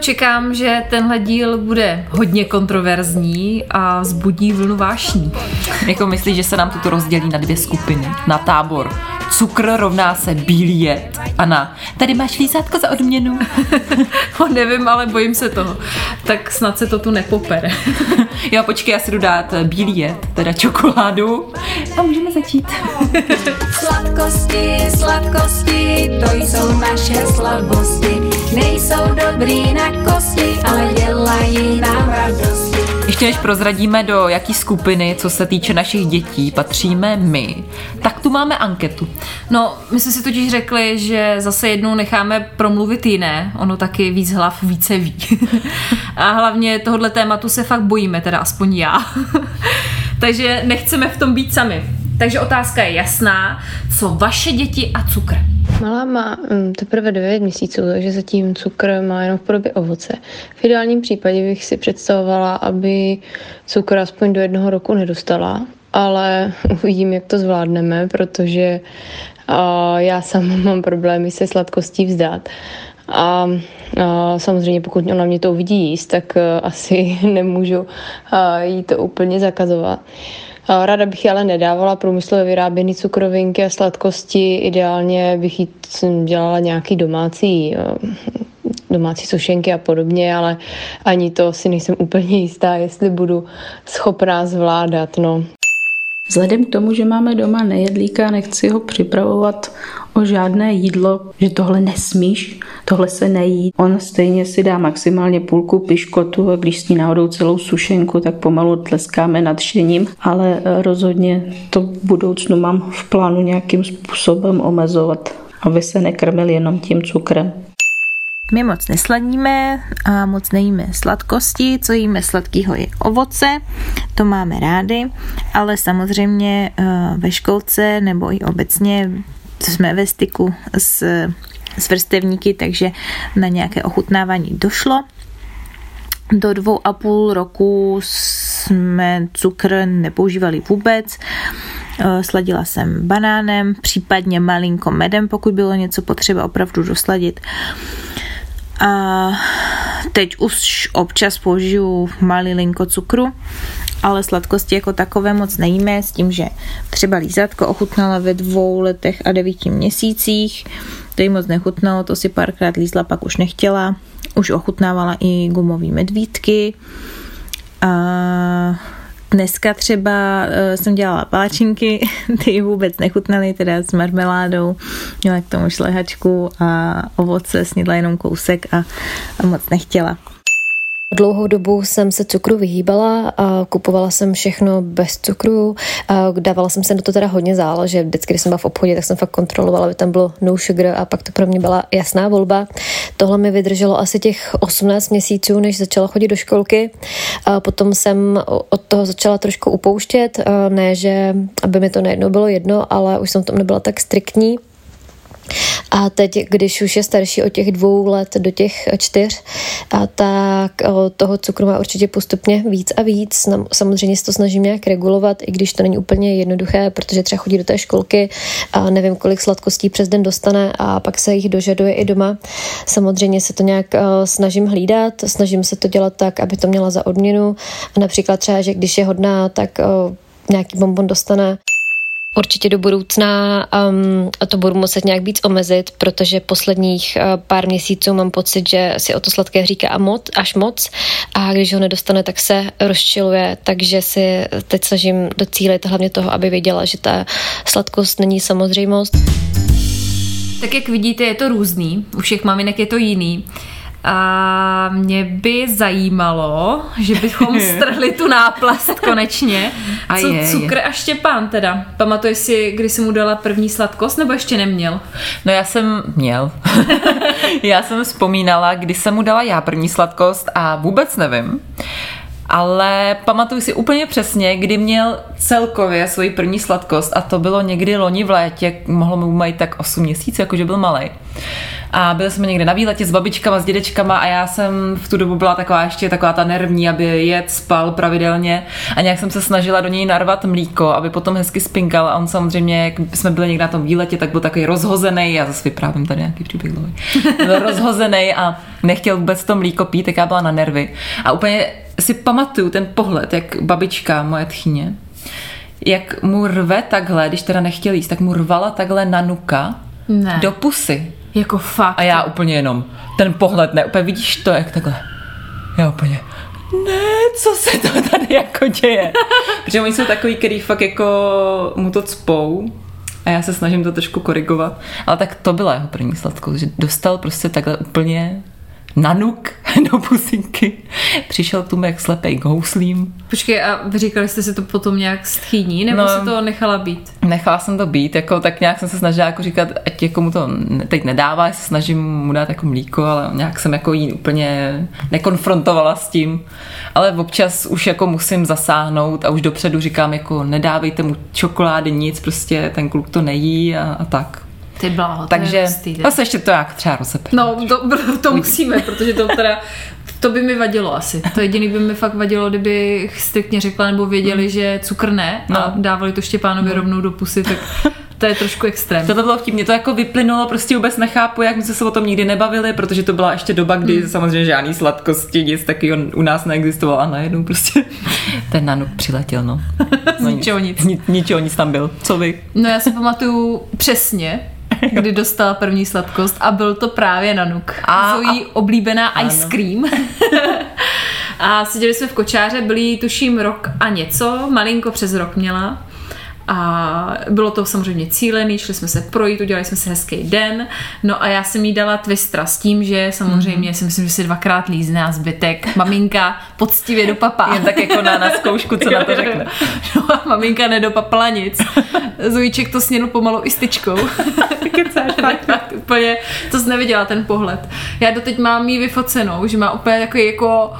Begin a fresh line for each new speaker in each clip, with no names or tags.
Čekám, že tenhle díl bude hodně kontroverzní a vzbudí vlnu vášní.
Jako myslíš, že se nám toto rozdělí na dvě skupiny? Na tábor cukr rovná se bílý jed. A na tady máš lízátko za odměnu.
no, nevím, ale bojím se toho. Tak snad se to tu nepopere.
jo, počkej, já si jdu dát bílý jed, teda čokoládu. A můžeme začít.
sladkosti, sladkosti, to jsou naše slabosti. Nejsou dobrý na kosti, ale dělají nám radosti.
Ještě než prozradíme, do jaký skupiny, co se týče našich dětí, patříme my, tak tu máme anketu.
No, my jsme si totiž řekli, že zase jednou necháme promluvit jiné, ono taky víc hlav více ví. A hlavně tohohle tématu se fakt bojíme, teda aspoň já. Takže nechceme v tom být sami. Takže otázka je jasná, co vaše děti a cukr?
Malá má mm, teprve 9 měsíců, takže zatím cukr má jenom v podobě ovoce. V ideálním případě bych si představovala, aby cukr aspoň do jednoho roku nedostala, ale uvidím, jak to zvládneme, protože já sama mám problémy se sladkostí vzdát. A, a samozřejmě pokud ona mě to uvidí jíst, tak e, asi nemůžu jí to úplně zakazovat. Ráda bych ale nedávala průmyslově vyráběný cukrovinky a sladkosti. Ideálně bych jí dělala nějaký domácí domácí sušenky a podobně, ale ani to si nejsem úplně jistá, jestli budu schopná zvládat. No.
Vzhledem k tomu, že máme doma nejedlíka, nechci ho připravovat o žádné jídlo, že tohle nesmíš, tohle se nejí. On stejně si dá maximálně půlku piškotu a když sní náhodou celou sušenku, tak pomalu tleskáme nadšením, ale rozhodně to v budoucnu mám v plánu nějakým způsobem omezovat, aby se nekrmil jenom tím cukrem.
My moc nesladíme a moc nejíme sladkosti, co jíme sladkého je ovoce, to máme rády, ale samozřejmě eh, ve školce nebo i obecně jsme ve styku s, s vrstevníky, takže na nějaké ochutnávání došlo. Do dvou a půl roku jsme cukr nepoužívali vůbec. Eh, sladila jsem banánem, případně malinko medem, pokud bylo něco potřeba opravdu dosladit. A teď už občas použiju malilinko cukru, ale sladkosti jako takové moc nejíme s tím, že třeba lízátko ochutnala ve dvou letech a devíti měsících, to jí moc nechutnalo, to si párkrát lízla, pak už nechtěla. Už ochutnávala i gumový medvídky. A Dneska třeba uh, jsem dělala páčinky, ty vůbec nechutnaly, teda s marmeládou, měla k tomu šlehačku a ovoce, snědla jenom kousek a, a moc nechtěla.
Dlouhou dobu jsem se cukru vyhýbala a kupovala jsem všechno bez cukru. A dávala jsem se do to teda hodně že Vždycky, když jsem byla v obchodě, tak jsem fakt kontrolovala, aby tam bylo no sugar a pak to pro mě byla jasná volba. Tohle mi vydrželo asi těch 18 měsíců, než začala chodit do školky. A potom jsem od toho začala trošku upouštět. Ne, že aby mi to nejednou bylo jedno, ale už jsem v tom nebyla tak striktní. A teď, když už je starší od těch dvou let do těch čtyř, a tak toho cukru má určitě postupně víc a víc. Samozřejmě se to snažím nějak regulovat, i když to není úplně jednoduché, protože třeba chodí do té školky a nevím, kolik sladkostí přes den dostane a pak se jich dožaduje i doma. Samozřejmě se to nějak snažím hlídat, snažím se to dělat tak, aby to měla za odměnu. A například třeba, že když je hodná, tak nějaký bonbon dostane. Určitě do budoucna um, to budu muset nějak víc omezit, protože posledních uh, pár měsíců mám pocit, že si o to sladké říká moc, až moc a když ho nedostane, tak se rozčiluje, takže si teď snažím docílit hlavně toho, aby věděla, že ta sladkost není samozřejmost.
Tak jak vidíte, je to různý, u všech maminek je to jiný. A mě by zajímalo, že bychom strhli tu náplast konečně.
A
Co
je,
cukr a Štěpán teda? Pamatuješ si, kdy jsi mu dala první sladkost, nebo ještě neměl?
No já jsem měl. já jsem vzpomínala, kdy jsem mu dala já první sladkost a vůbec nevím. Ale pamatuju si úplně přesně, kdy měl celkově svoji první sladkost a to bylo někdy loni v létě, mohlo mu mít tak 8 měsíců, jakože byl malý. A byli jsme někde na výletě s babičkama, s dědečkama a já jsem v tu dobu byla taková ještě taková ta nervní, aby jet, spal pravidelně a nějak jsem se snažila do něj narvat mlíko, aby potom hezky spinkal a on samozřejmě, jak jsme byli někde na tom výletě, tak byl takový rozhozený, já zase vyprávím tady nějaký příběh. Byl rozhozený a nechtěl vůbec to mlíko pít, tak já byla na nervy. A úplně si pamatuju ten pohled, jak babička, moje tchyně, jak mu rve takhle, když teda nechtěl jíst, tak mu rvala takhle na nuka
Ne.
do pusy.
Jako fakt.
A já úplně jenom, ten pohled, ne, úplně vidíš to, jak takhle. Já úplně, ne, co se to tady jako děje? Protože oni jsou takový, který fakt jako mu to cpou a já se snažím to trošku korigovat. Ale tak to byla jeho první sladkost, že dostal prostě takhle úplně na nuk do pusinky. Přišel tu jak slepej k houslím.
Počkej, a vy říkali jste si to potom nějak stchýní, nebo
No.
se to nechala být?
Nechala jsem to být, jako, tak nějak jsem se snažila jako říkat, ať jako mu to teď nedává, já se snažím mu dát jako mlíko, ale nějak jsem jako jí úplně nekonfrontovala s tím. Ale občas už jako musím zasáhnout a už dopředu říkám jako nedávejte mu čokolády, nic, prostě ten kluk to nejí a, a tak.
Ty bláho, to je
Takže
hustý,
zase ještě to jak třeba rozepnu.
No, to, to musíme, protože to teda, to by mi vadilo asi. To jediný by mi fakt vadilo, kdybych striktně řekla nebo věděli, že cukr ne a
No.
dávali to Štěpánovi rovnou do pusy, tak to je trošku extrém.
To bylo vtipně, to jako vyplynulo, prostě vůbec nechápu, jak my jsme se o tom nikdy nebavili, protože to byla ještě doba, kdy samozřejmě žádný sladkosti, nic takového u nás neexistovalo a najednou prostě ten nanuk přiletěl, no.
Z ničeho nic.
Ni, ničeho nic tam byl. Co vy?
No já si pamatuju přesně, kdy dostala první sladkost a byl to právě Nanuk.
A-
Zoe oblíbená ice
Ano.
cream. a seděli jsme v kočáře, byli tuším rok a něco, malinko přes rok měla. A bylo to samozřejmě cílený, šli jsme se projít, udělali jsme si hezký den. No a já jsem jí dala twistra s tím, že samozřejmě mm-hmm. si myslím, že si dvakrát lízne a zbytek. Maminka poctivě dopapá.
Jen tak jako na, na zkoušku, co na to řekne.
No a maminka nedopapala nic. Zojíček to snědl pomalu i styčkou. Kecáš, fakt, fakt, úplně, to jsi neviděla ten pohled. Já doteď mám jí vyfocenou, že má úplně takový jako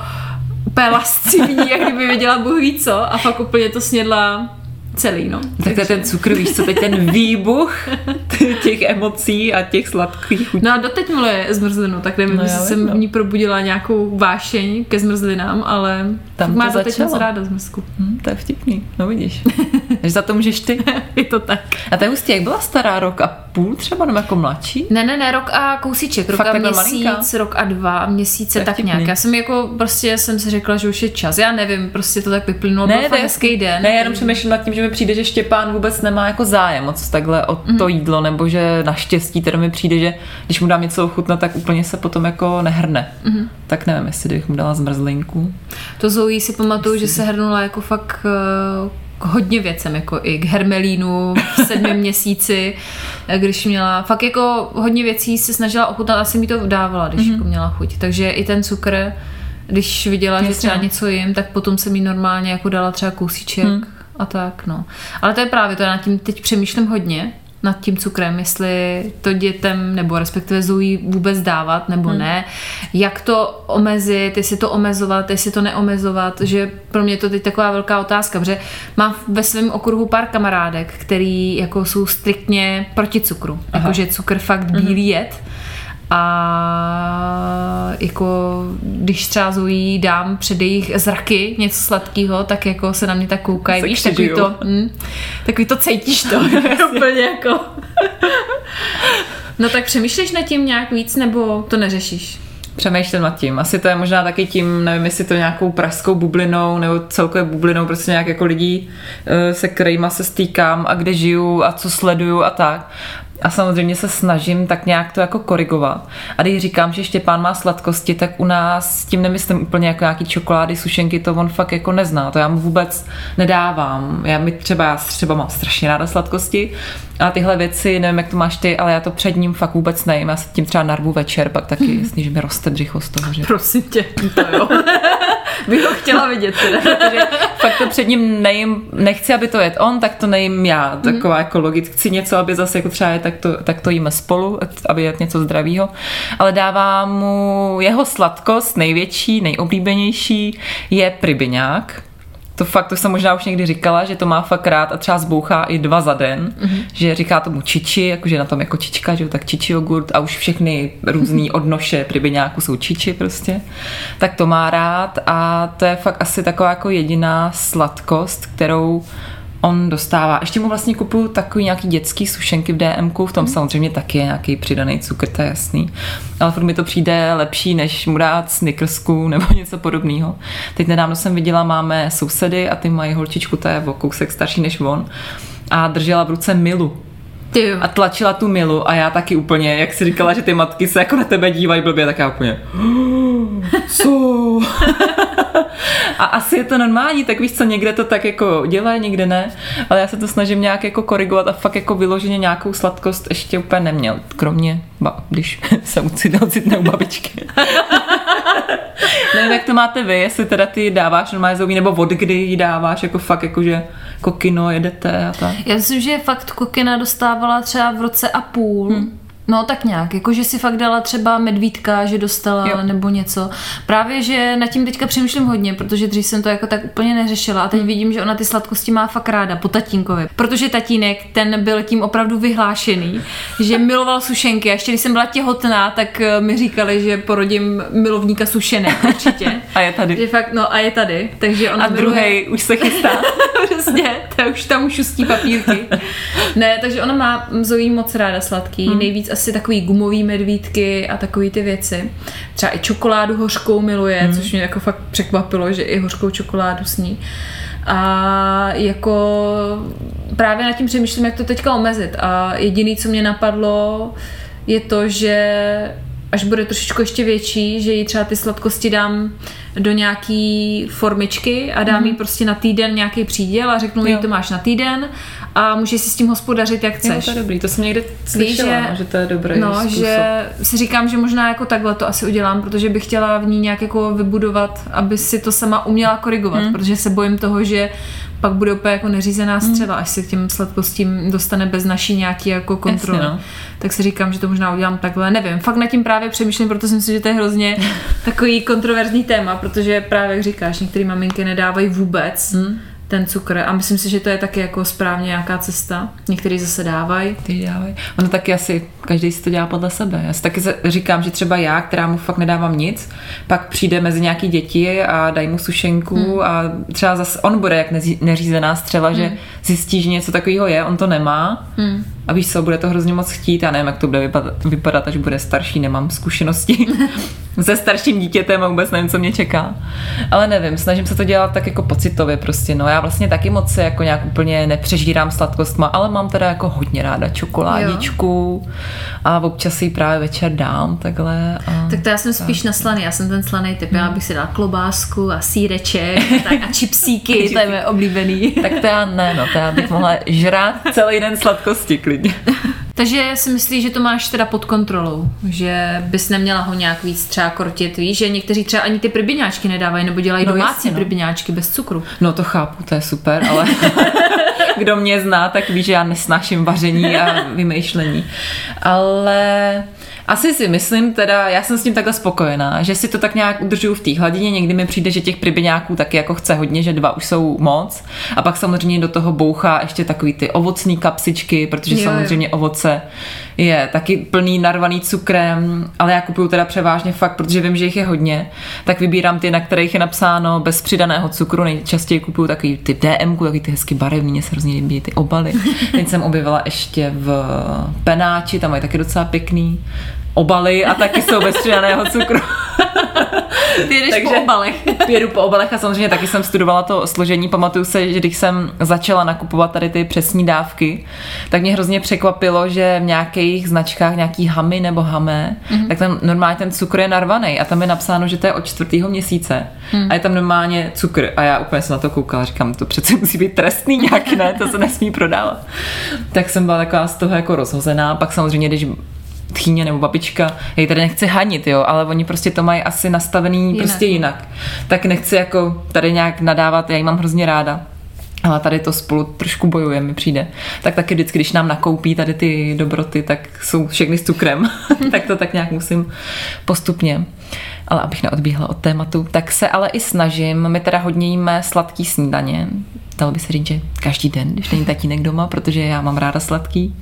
úplně lascivý, jak kdyby věděla Bůh ví co a fakt úplně to snědla celý, no.
Tak to je ten cukr, víš co, teď ten výbuch těch emocí a těch sladkých chutí.
No a doteď miluje zmrzlinu, tak nevím,
No
jestli jsem
no.
v ní probudila nějakou vášeň ke zmrzlinám, ale
Tam
má
to začalo.
ráda zmrzku.
Hm, to je vtipný, no vidíš. Takže za to můžeš ty.
Je to tak.
A to je hustý, jak byla stará rok a půl třeba, nebo jako mladší?
Ne, ne, ne, rok a kousíček, rok
Fakt
a měsíc,
malinká?
rok a dva měsíce, tak
vtipný.
nějak. Já jsem jako prostě jsem si řekla, že už je čas. Já nevím, prostě to tak vyplynulo, byl
to
fakt
je-
hezký den.
Ne, já jenom přemýšlím nad tím, že mi přijde, že Štěpán vůbec nemá jako zájem moc takhle o
Mhm.
to jídlo, nebo že naštěstí teda mi přijde, že když mu dám něco ochutnat, tak úplně se potom jako nehrne.
Mhm.
Tak nevím, jestli bych mu dala zmrzlinku.
To Zoe si pamatuju, že se hrnula jako fakt eh, k hodně věcem, jako i k hermelínu v sedmém měsíci, eh, když měla, fakt jako hodně věcí se snažila ochutnat, asi mi to dávala, když mm-hmm. jako měla chuť. Takže i ten cukr, když viděla, že
Jasně,
třeba
no.
něco jim, tak potom jsem jí normálně jako dala třeba kousíček
Hmm.
a tak, no. Ale to je právě, to já nad tím teď přemýšlím hodně, nad tím cukrem, jestli to dětem nebo respektive Zoe vůbec dávat nebo hmm. ne, jak to omezit, jestli to omezovat, jestli to neomezovat, že pro mě je to teď taková velká otázka, protože mám ve svém okruhu pár kamarádek, který jako jsou striktně proti cukru, jakože cukr fakt bílý jed a jako když třeba Zoe dám před jejich zraky něco sladkého, tak jako se na mě tak koukají, víš, takový to, hm, takový to cítíš to, úplně jako. No tak přemýšlíš nad tím nějak víc, nebo to neřešíš?
Přemýšlím nad tím. Asi to je možná taky tím, nevím, jestli to nějakou pražskou bublinou nebo celkově bublinou prostě nějak jako lidí, eh, se kterýma se stýkám a kde žiju a co sleduju a tak. A samozřejmě se snažím tak nějak to jako korigovat. A když říkám, že Štěpán má sladkosti, tak u nás s tím nemyslím úplně jako nějaký čokolády, sušenky, to on fakt jako nezná. To já mu vůbec nedávám. Já mi třeba, já třeba mám strašně ráda sladkosti a tyhle věci, nevím, jak to máš ty, ale já to před ním fakt vůbec nejím. Já se tím třeba narvu večer, pak taky jasný, že mi roste břicho z toho. Že...
Prosím tě, to jo. Bych ho chtěla vidět teda.
Protože fakt to před ním nejím, nechci, aby to jet on, tak to nejím já. Taková jako logicky. Chci něco, aby zase jako třeba je, tak to, tak to jíme spolu, aby jet něco zdravého. Ale dávám mu jeho sladkost, největší, nejoblíbenější, je pribiňák to fakt, to jsem možná už někdy říkala, že to má fakt rád a třeba zbouchá i dva za den, mm-hmm. že říká tomu čiči, jakože na tom jako čička, že tak čiči jogurt a už všechny různé odnoše pribiňáku jsou čiči prostě, tak to má rád a to je fakt asi taková jako jediná sladkost, kterou on dostává. Ještě mu vlastně kupuju takový nějaký dětský sušenky v DMku, v tom hmm. samozřejmě taky je nějaký přidaný cukr, to je jasný. Ale furt mi to přijde lepší, než mu dát snickersku nebo něco podobného. Teď nedávno jsem viděla, máme sousedy a ty mají holčičku, to je o kousek starší než on a držela v ruce milu.
Ty
A tlačila tu milu a já taky úplně, jak si říkala, že ty matky se jako na tebe dívají blbě, tak já úplně co? a asi je to normální, tak víš co, někde to tak jako dělají, někde ne, ale já se to snažím nějak jako korigovat a fakt jako vyloženě nějakou sladkost ještě úplně neměl, kromě, ba, když se ucidal citne u babičky. Nevím, jak to máte vy, jestli teda ty dáváš normálně zoubí, nebo od kdy ji dáváš, jako fakt jako, že jako jedete a tak.
Já myslím, že fakt kokina dostávala třeba v roce a půl. Hmm. No tak nějak, jako že si fakt dala třeba medvídka, že dostala jo. nebo něco. Právě, že nad tím teďka přemýšlím hodně, protože dřív jsem to jako tak úplně neřešila a teď vidím, že ona ty sladkosti má fakt ráda po tatínkovi. Protože tatínek, ten byl tím opravdu vyhlášený, že miloval sušenky a ještě když jsem byla těhotná, tak eh, mi říkali, že porodím milovníka sušenek určitě.
a je tady.
Že fakt, no a je tady. Takže ona
a druhý miluje... už se chystá.
Přesně, to už tam už šustí papírky. ne, takže ona má Zoe moc ráda sladký, hmm. nejvíc asi takový gumový medvídky a takový ty věci. Třeba i čokoládu hořkou miluje, hmm. což mě jako fakt překvapilo, že i hořkou čokoládu sní. A jako právě nad tím přemýšlím, jak to teďka omezit. A jediný, co mě napadlo, je to, že až bude trošičku ještě větší, že jí třeba ty sladkosti dám do nějaký formičky a dám mm. jí prostě na týden nějaký příděl a řeknu jí, to máš na týden a můžeš si s tím hospodařit, jak chceš.
Jo, to je dobrý, to jsem někde slyšela, že, no, že to je dobrý
No,
způsob.
že si říkám, že možná jako takhle to asi udělám, protože bych chtěla v ní nějak jako vybudovat, aby si to sama uměla korigovat, mm. protože se bojím toho, že pak bude úplně jako neřízená hmm. střeva, až se k těm sladkostím dostane bez naší nějaký jako kontroly. Jasně, no. Tak si říkám, že to možná udělám takhle, nevím. Fakt nad tím právě přemýšlím, protože si myslím, že to je hrozně takový kontroverzní téma, protože právě jak říkáš, některé maminky nedávají vůbec. Hmm ten cukr. A myslím si, že to je taky jako správně nějaká cesta. Někteří zase dávají.
Ty dávají. Ono taky asi, každý si to dělá podle sebe. Já si taky říkám, že třeba já, která mu fakt nedávám nic, pak přijde mezi nějaký děti a dají mu sušenku hmm. a třeba zase on bude jak neřízená střela, hmm. že zjistí, že něco takového je, on to nemá. Hmm. A víš co, bude to hrozně moc chtít, já nevím, jak to bude vypadat, vypadat až bude starší, nemám zkušenosti se starším dítětem a vůbec nevím, co mě čeká. Ale nevím, snažím se to dělat tak jako pocitově prostě, no já vlastně taky moc se jako nějak úplně nepřežírám sladkostma, ale mám teda jako hodně ráda čokoládičku jo. a občas si ji právě večer dám takhle. A
tak to já jsem tak. spíš na slaný, já jsem ten slaný typ, hmm. já bych si dala klobásku a síreček tak, a čipsíky, to je moje oblíbený.
tak to já ne, no, to já bych mohla žrát celý den sladkosti klidně.
Takže si myslíš, že to máš teda pod kontrolou, že bys neměla ho nějak víc třeba kortit, víš, že někteří třeba ani ty prbiňáčky nedávají nebo dělají no, domácí jasně, no. prbiňáčky bez cukru.
No to chápu, to je super, ale kdo mě zná, tak ví, že já nesnáším vaření a vymýšlení. Ale asi si myslím, teda já jsem s tím takhle spokojená, že si to tak nějak udržuju v té hladině. Někdy mi přijde, že těch pribiňáků taky jako chce hodně, že dva už jsou moc. A pak samozřejmě do toho bouchá ještě takový ty ovocní kapsičky, protože jo, samozřejmě jo. ovoce je taky plný narvaný cukrem, ale já kupuju teda převážně fakt, protože vím, že jich je hodně, tak vybírám ty, na kterých je napsáno bez přidaného cukru. Nejčastěji kupuju takový ty DM, takový ty hezky barevný, mě se hrozně líbí ty obaly. Teď jsem objevila ještě v penáči, tam mají taky docela pěkný obaly a taky jsou bez přidaného cukru.
Ty jdeš po obalech.
Jedu po obalech a samozřejmě taky jsem studovala to složení. Pamatuju se, že když jsem začala nakupovat tady ty přesní dávky, tak mě hrozně překvapilo, že v nějakých značkách, nějaký hamy nebo hamé, mm-hmm. tak tam normálně ten cukr je narvaný a tam je napsáno, že to je od čtvrtého měsíce mm. a je tam normálně cukr a já úplně jsem na to koukala, říkám, to přece musí být trestný nějak, ne, to se nesmí prodávat. Tak jsem byla taková z toho jako rozhozená, pak samozřejmě, když tchýně nebo babička, ji tady nechci hanit, jo, ale oni prostě to mají asi nastavený jinak. prostě jinak. Tak nechci jako tady nějak nadávat, já ji mám hrozně ráda. Ale tady to spolu trošku bojuje, mi přijde. Tak taky vždycky, když nám nakoupí tady ty dobroty, tak jsou všechny s cukrem. tak to tak nějak musím postupně. Ale abych neodbíhla od tématu, tak se ale i snažím. My teda hodně jíme sladký snídaně. Dalo by se říct, že každý den, když není tatínek doma, protože já mám ráda sladký.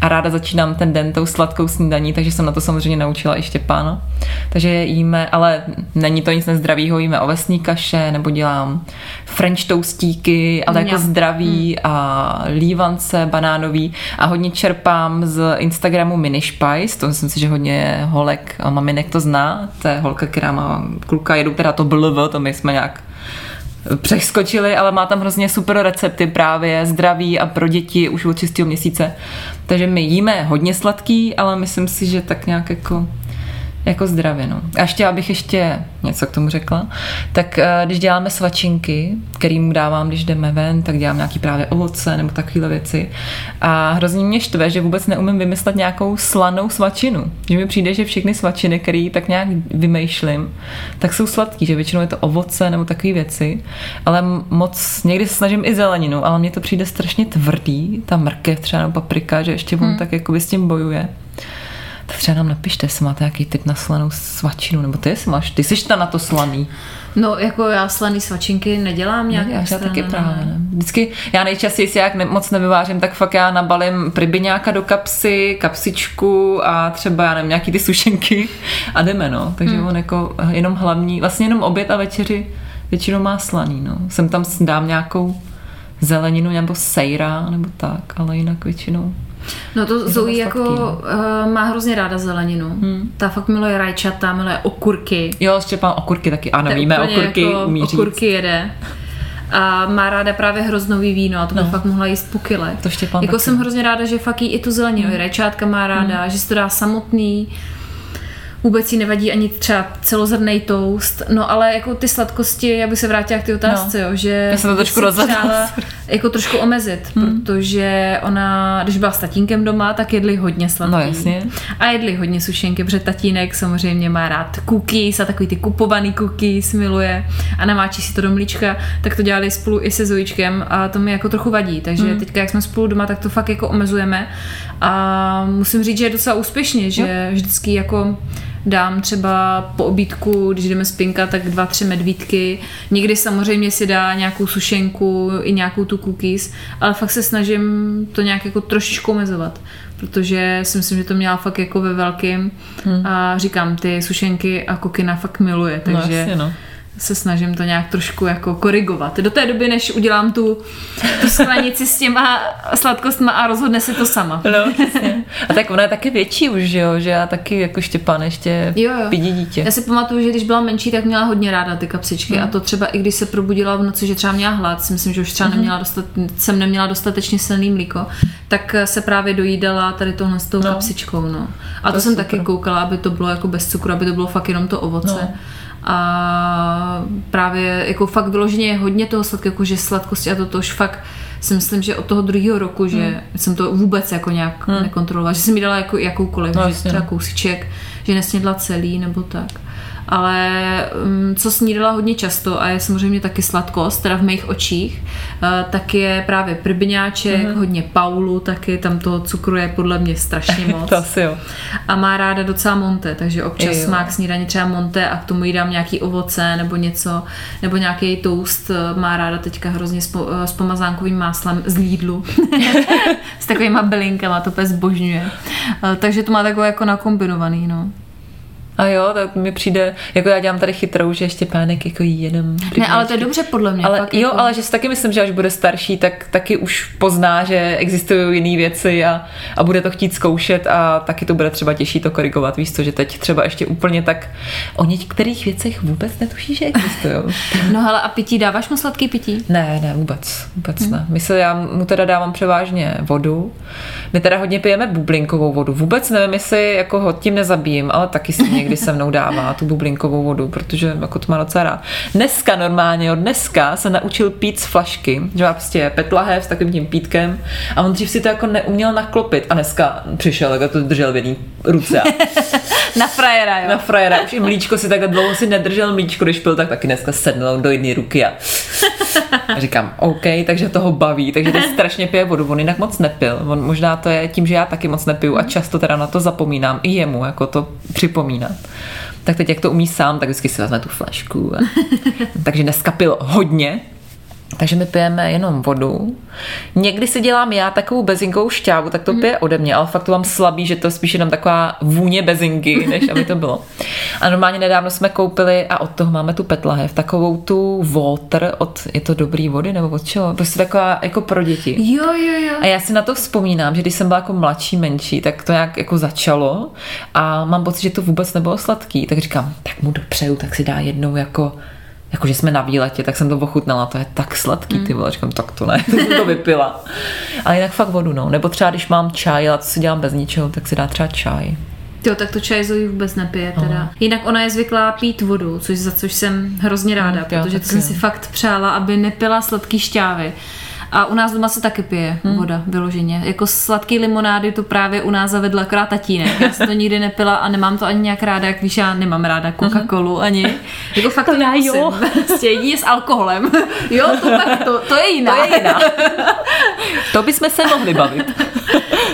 A ráda začínám ten den tou sladkou snídaní, takže jsem na to samozřejmě naučila i Štěpána. Takže jíme, ale není to nic nezdravého, jíme ovesní kaše, nebo dělám french toastíky, ale jako zdraví hmm. a lívance banánový. A hodně čerpám z Instagramu Mini Spice, to myslím si, že hodně holek a maminek to zná, to je holka, která má kluka, jedu teda to blv, to my jsme nějak přeskočili, ale má tam hrozně super recepty právě zdraví a pro děti už od 6. měsíce. Takže my jíme hodně sladký, ale myslím si, že tak nějak jako jako zdravě. No. A ještě, abych ještě něco k tomu řekla, tak eh, když děláme svačinky, kterým dávám, když jdeme ven, tak dělám nějaký právě ovoce nebo takovéhle věci. A hrozně mě štve, že vůbec neumím vymyslet nějakou slanou svačinu. Že mi přijde, že všechny svačiny, které tak nějak vymýšlím, tak jsou sladký, že většinou je to ovoce nebo takové věci, ale moc někdy se snažím i zeleninu, ale mně to přijde strašně tvrdý, ta mrkev třeba nebo paprika, že ještě on hmm. tak jako s tím bojuje třeba nám napište, jestli máte nějaký typ na slanou svačinu, nebo ty jestli máš, ty jsi ta na to slaný.
No, jako já slaný svačinky nedělám nějak
já, já taky právě ne. Vždycky, já nejčastěji si jak ne, moc nevyvářím, tak fakt já nabalím pribiňáka do kapsy, kapsičku a třeba, já nevím, nějaký ty sušenky a jdeme, no. Takže hmm. on jako jenom hlavní, vlastně jenom oběd a večeři většinou má slaný, no. Sem tam dám nějakou zeleninu nebo sejra nebo tak, ale jinak většinou
No to Zoe jako uh, má hrozně ráda zeleninu. Hmm. Ta fakt miluje rajčata, miluje okurky.
Jo, Štěpán okurky taky, ano, víme okurky, jako umí
říct. Okurky jede. A má ráda právě hroznový víno a to by no. fakt mohla jíst po kile.
To Štěpán
Jako taky. jsem hrozně ráda, že fakt jí i tu zeleninu. Hmm. Rajčátka má ráda, hmm. že si to dá samotný vůbec jí nevadí ani třeba celozrný toast, no ale jako ty sladkosti, já bych se vrátila k té otázce, no. jo, že
já jsem to trošku
přála jako trošku omezit, hmm. protože ona, když byla s tatínkem doma, tak jedli hodně sladký.
No jasně.
A jedli hodně sušenky, protože tatínek samozřejmě má rád cookies a takový ty kupovaný cookies miluje a namáčí si to do mlíčka, tak to dělali spolu i se Zojičkem a to mi jako trochu vadí, takže hmm. teďka, jak jsme spolu doma, tak to fakt jako omezujeme a musím říct, že je docela úspěšně, že no. vždycky jako dám třeba po obídku, když jdeme spinka, tak dva, tři medvídky. Někdy samozřejmě si dá nějakou sušenku i nějakou tu cookies, ale fakt se snažím to nějak jako trošičku omezovat protože si myslím, že to měla fakt jako ve velkým hmm. a říkám, ty sušenky a kokina fakt miluje, no, takže no, jasně, no se snažím to nějak trošku jako korigovat. Do té doby, než udělám tu, tu sklenici s těma sladkostma a rozhodne si to sama.
No. A tak ona je taky větší už, že jo? Že já taky jako Štěpán ještě jo, jo. pídí dítě.
Já si pamatuju, že když byla menší, tak měla hodně ráda ty kapsičky mm. a to třeba i když se probudila v noci, že třeba měla hlad, si myslím, že už třeba mm. neměla dostat, jsem neměla dostatečně silný mlíko, tak se právě dojídala tady tohle s tou no. kapsičkou. No. A to, to jsem super. taky koukala, aby to bylo jako bez cukru, aby to bylo fakt jenom to ovoce. No a právě jako fakt vyloženě hodně toho sladkého, jako že sladkosti a to už fakt si myslím, že od toho druhého roku, že hmm. jsem to vůbec jako nějak hmm. nekontrolovala, že jsem mi dala jako jakoukoliv, no, že třeba kousíček, že nesnědla celý nebo tak ale um, co snídala hodně často a je samozřejmě taky sladkost, teda v mých očích, uh, tak je právě prbňáček, mm-hmm. hodně Paulu taky, tam toho cukru je podle mě strašně moc.
to asi jo.
A má ráda docela monte, takže občas jo. má k snídaní třeba monte a k tomu jí dám nějaký ovoce nebo něco, nebo nějaký toast, uh, má ráda teďka hrozně s, po, uh, s pomazánkovým máslem z Lidlu. s takovýma bylinkama, to pes zbožňuje. Takže to má takové jako nakombinovaný, no.
A jo, tak mi přijde, jako já dělám tady chytrou, že ještě pánek jako jí jenom.
Ne, ale to je dobře podle mě.
Ale jo,
jako...
ale že si taky myslím, že až bude starší, tak taky už pozná, že existují jiné věci a, a bude to chtít zkoušet a taky to bude třeba těžší to korigovat. Víš co, že teď třeba ještě úplně tak o některých věcech vůbec netuší, že existují.
No hele, a pití, dáváš mu sladký pití?
Ne, ne, vůbec, vůbec hmm. ne. My se, já mu teda dávám převážně vodu. My teda hodně pijeme bublinkovou vodu. Vůbec nevím, jestli jako ho tím nezabijím, ale taky si někdy se mnou dává tu bublinkovou vodu, protože jako to má docela rád. Dneska normálně, od dneska se naučil pít z flašky, že má prostě petlahev s takovým tím pítkem a on dřív si to jako neuměl naklopit a dneska přišel, jako to držel v jedné ruce.
Na frajera, jo.
Na frajera. Už i mlíčko si takhle dlouho si nedržel mlíčko, když pil, tak taky dneska sednul do jedné ruky a a říkám, OK, takže toho baví, takže teď strašně pije vodu, on jinak moc nepil. On, možná to je tím, že já taky moc nepiju a často teda na to zapomínám i jemu, jako to připomínat. Tak teď, jak to umí sám, tak vždycky si vezme tu flašku. A... takže dneska pil hodně, takže my pijeme jenom vodu. Někdy si dělám já takovou bezinkovou šťávu, tak to pije ode mě, ale fakt to mám slabý, že to je spíš jenom taková vůně bezinky, než aby to bylo. A normálně nedávno jsme koupili a od toho máme tu petlahev, takovou tu water od, je to dobrý vody nebo od čeho? Prostě taková jako pro děti.
Jo, jo, jo.
A já si na to vzpomínám, že když jsem byla jako mladší, menší, tak to nějak jako začalo a mám pocit, že to vůbec nebylo sladký. Tak říkám, tak mu dopřeju, tak si dá jednou jako jakože jsme na výletě, tak jsem to ochutnala, to je tak sladký, ty vole, říkám, tak to ne, tak jsem to vypila. Ale jinak fakt vodu, no. Nebo třeba, když mám čaj, ale to si dělám bez ničeho, tak si dá třeba čaj.
Jo, tak to čaj Zoe vůbec nepije teda. Jinak ona je zvyklá pít vodu, což za což jsem hrozně ráda,
jo,
protože to jsem si fakt přála, aby nepila sladký šťávy. A u nás doma se taky pije hmm. voda vyloženě. Jako sladký limonády to právě u nás zavedl akorát tatínek. Já jsem to nikdy nepila a nemám to ani nějak ráda, jak víš, já nemám ráda Coca-Colu ani. Jako fakt to,
já
nemusím.
jo.
Prostě jedině s alkoholem. Jo, to tak, to, to je jiná.
To je jiná. to bychom se mohli bavit.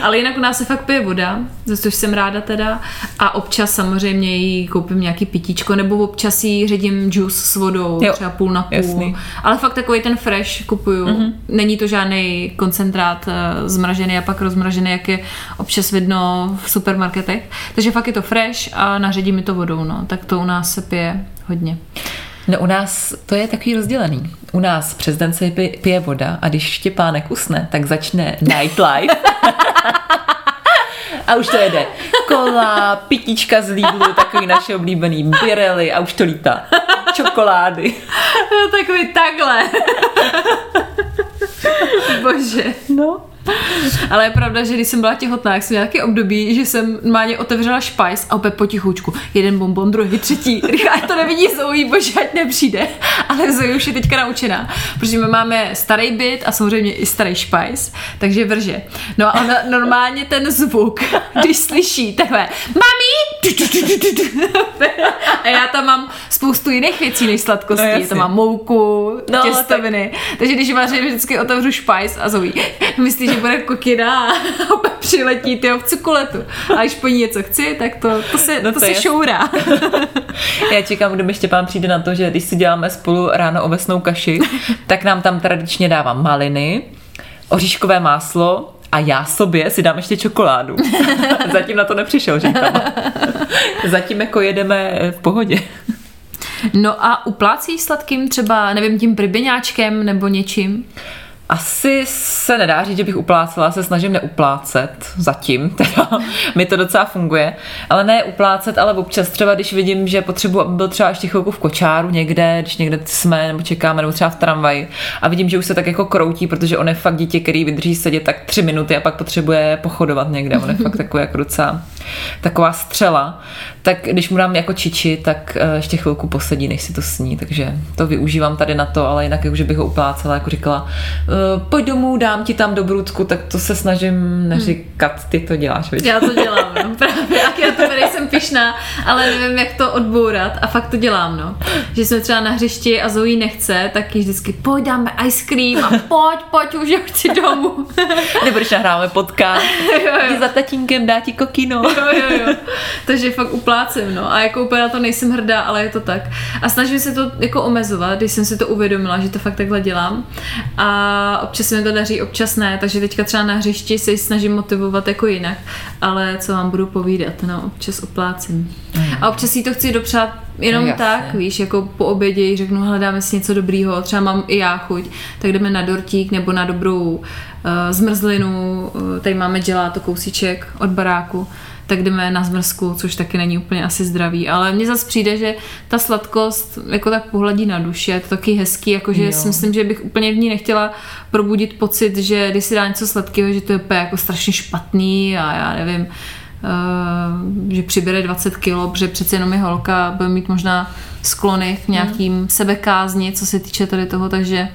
Ale jinak u nás se fakt pije voda, za což jsem ráda teda. A občas samozřejmě jí koupím nějaký pitíčko, nebo občas jí ředím džus s vodou,
Jo,
třeba půl na půl.
jasný.
Ale fakt takový ten fresh kupuju. Mm-hmm. Není to žádný koncentrát eh, zmražený a pak rozmražený, jak je občas vidno v supermarketech. Takže fakt je to fresh a naředí mi to vodou, no. Tak to u nás se pije hodně.
No u nás to je takový rozdělený. U nás přes den se pije, voda a když Štěpánek usne, tak začne nightlife. A už to jede. Kola, pitíčka z Lidlu, takový naše oblíbený birely a už to lítá. Čokolády.
Jo, takový takhle. Bože.
No.
Ale je pravda, že když jsem byla těhotná, jak jsem měla období, že jsem normálně otevřela špajs a opět potichučku. Jeden bonbon, druhý, třetí. Rychle, ať to nevidí Zoe, bože, ať nepřijde. Ale Zoe už je teďka naučená, protože my máme starý byt a samozřejmě i starý špajs, takže vrže. No a ona normálně ten zvuk, když slyší takhle, mami! A já tam mám spoustu jiných věcí než sladkostí.
No, jasně.
tam mám mouku,
No,
těstoviny. Takže když vařím, vždycky otevřu špajs a Zoe myslí, že bude kokina a opět přiletí ty v cukuletu. A když po ní něco chci, tak to, to se,
No to
to se šourá.
Já čekám, kdy mi Štěpán přijde na to, že když si děláme spolu ráno ovesnou kaši, tak nám tam tradičně dává maliny, oříškové máslo a já sobě si dám ještě čokoládu. Zatím na to nepřišel, že tam. Zatím jako jedeme v pohodě.
No a uplácíš sladkým třeba, nevím, tím pribeňáčkem nebo něčím?
Asi se nedá říct, že bych uplácela, se snažím neuplácet, zatím teda, mi to docela funguje, ale ne uplácet, ale občas třeba, když vidím, že potřebuji, aby byl třeba ještě chvilku v kočáru někde, když někde jsme nebo čekáme, nebo třeba v tramvaji a vidím, že už se tak jako kroutí, protože on je fakt dítě, který vydrží sedět tak tři minuty a pak potřebuje pochodovat někde, on je fakt takový jako docela taková střela, tak když mu dám jako čiči, tak eh, ještě chvilku posedí, než si to sní, takže to využívám tady na to, ale jinak, že bych ho uplácela, jako říkala, pojď domů, dám ti tam do brůdku, tak to se snažím neříkat, ty to děláš, viď?
Já to dělám, no, právě. Jak já to nejsem pišná, ale nevím, jak to odbourat a fakt to dělám, no. Že jsme třeba na hřišti a Zoe nechce, tak jí vždycky pojď dáme ice cream a pojď, pojď, už já chci domů.
Nebo když nahráme podcast,
jo, jo.
jdi za tatínkem, dá ti kokino.
Jo, jo, jo. Takže fakt uplácím, no. A jako úplně na to nejsem hrdá, ale je to tak. A snažím se to jako omezovat, když jsem si to uvědomila, že to fakt takhle dělám. A občas se mi to daří, občas ne. Takže teďka třeba na hřišti se snažím motivovat jako jinak. Ale co vám budu povídat, no, občas uplácím. A A občas si to chci dopřát jenom
Jasně.
tak, víš, jako po obědě řeknu, hledáme si něco dobrýho, třeba mám i já chuť, tak jdeme na dortík nebo na dobrou uh, zmrzlinu, uh, tady máme gelato kousíček od baráku, tak jdeme na zmrzku, což taky není úplně asi zdravý, ale mně zase přijde, že ta sladkost jako tak pohladí na duši, je to taky hezký, jakože si myslím, že bych úplně v ní nechtěla probudit pocit, že když si dá něco sladkého, že to je úplně jako strašně špatný a já nevím, eh, že přibere 20 kilo, protože přece jenom je holka, bude mít možná sklony k nějakým sebekázni, co se týče tady toho, takže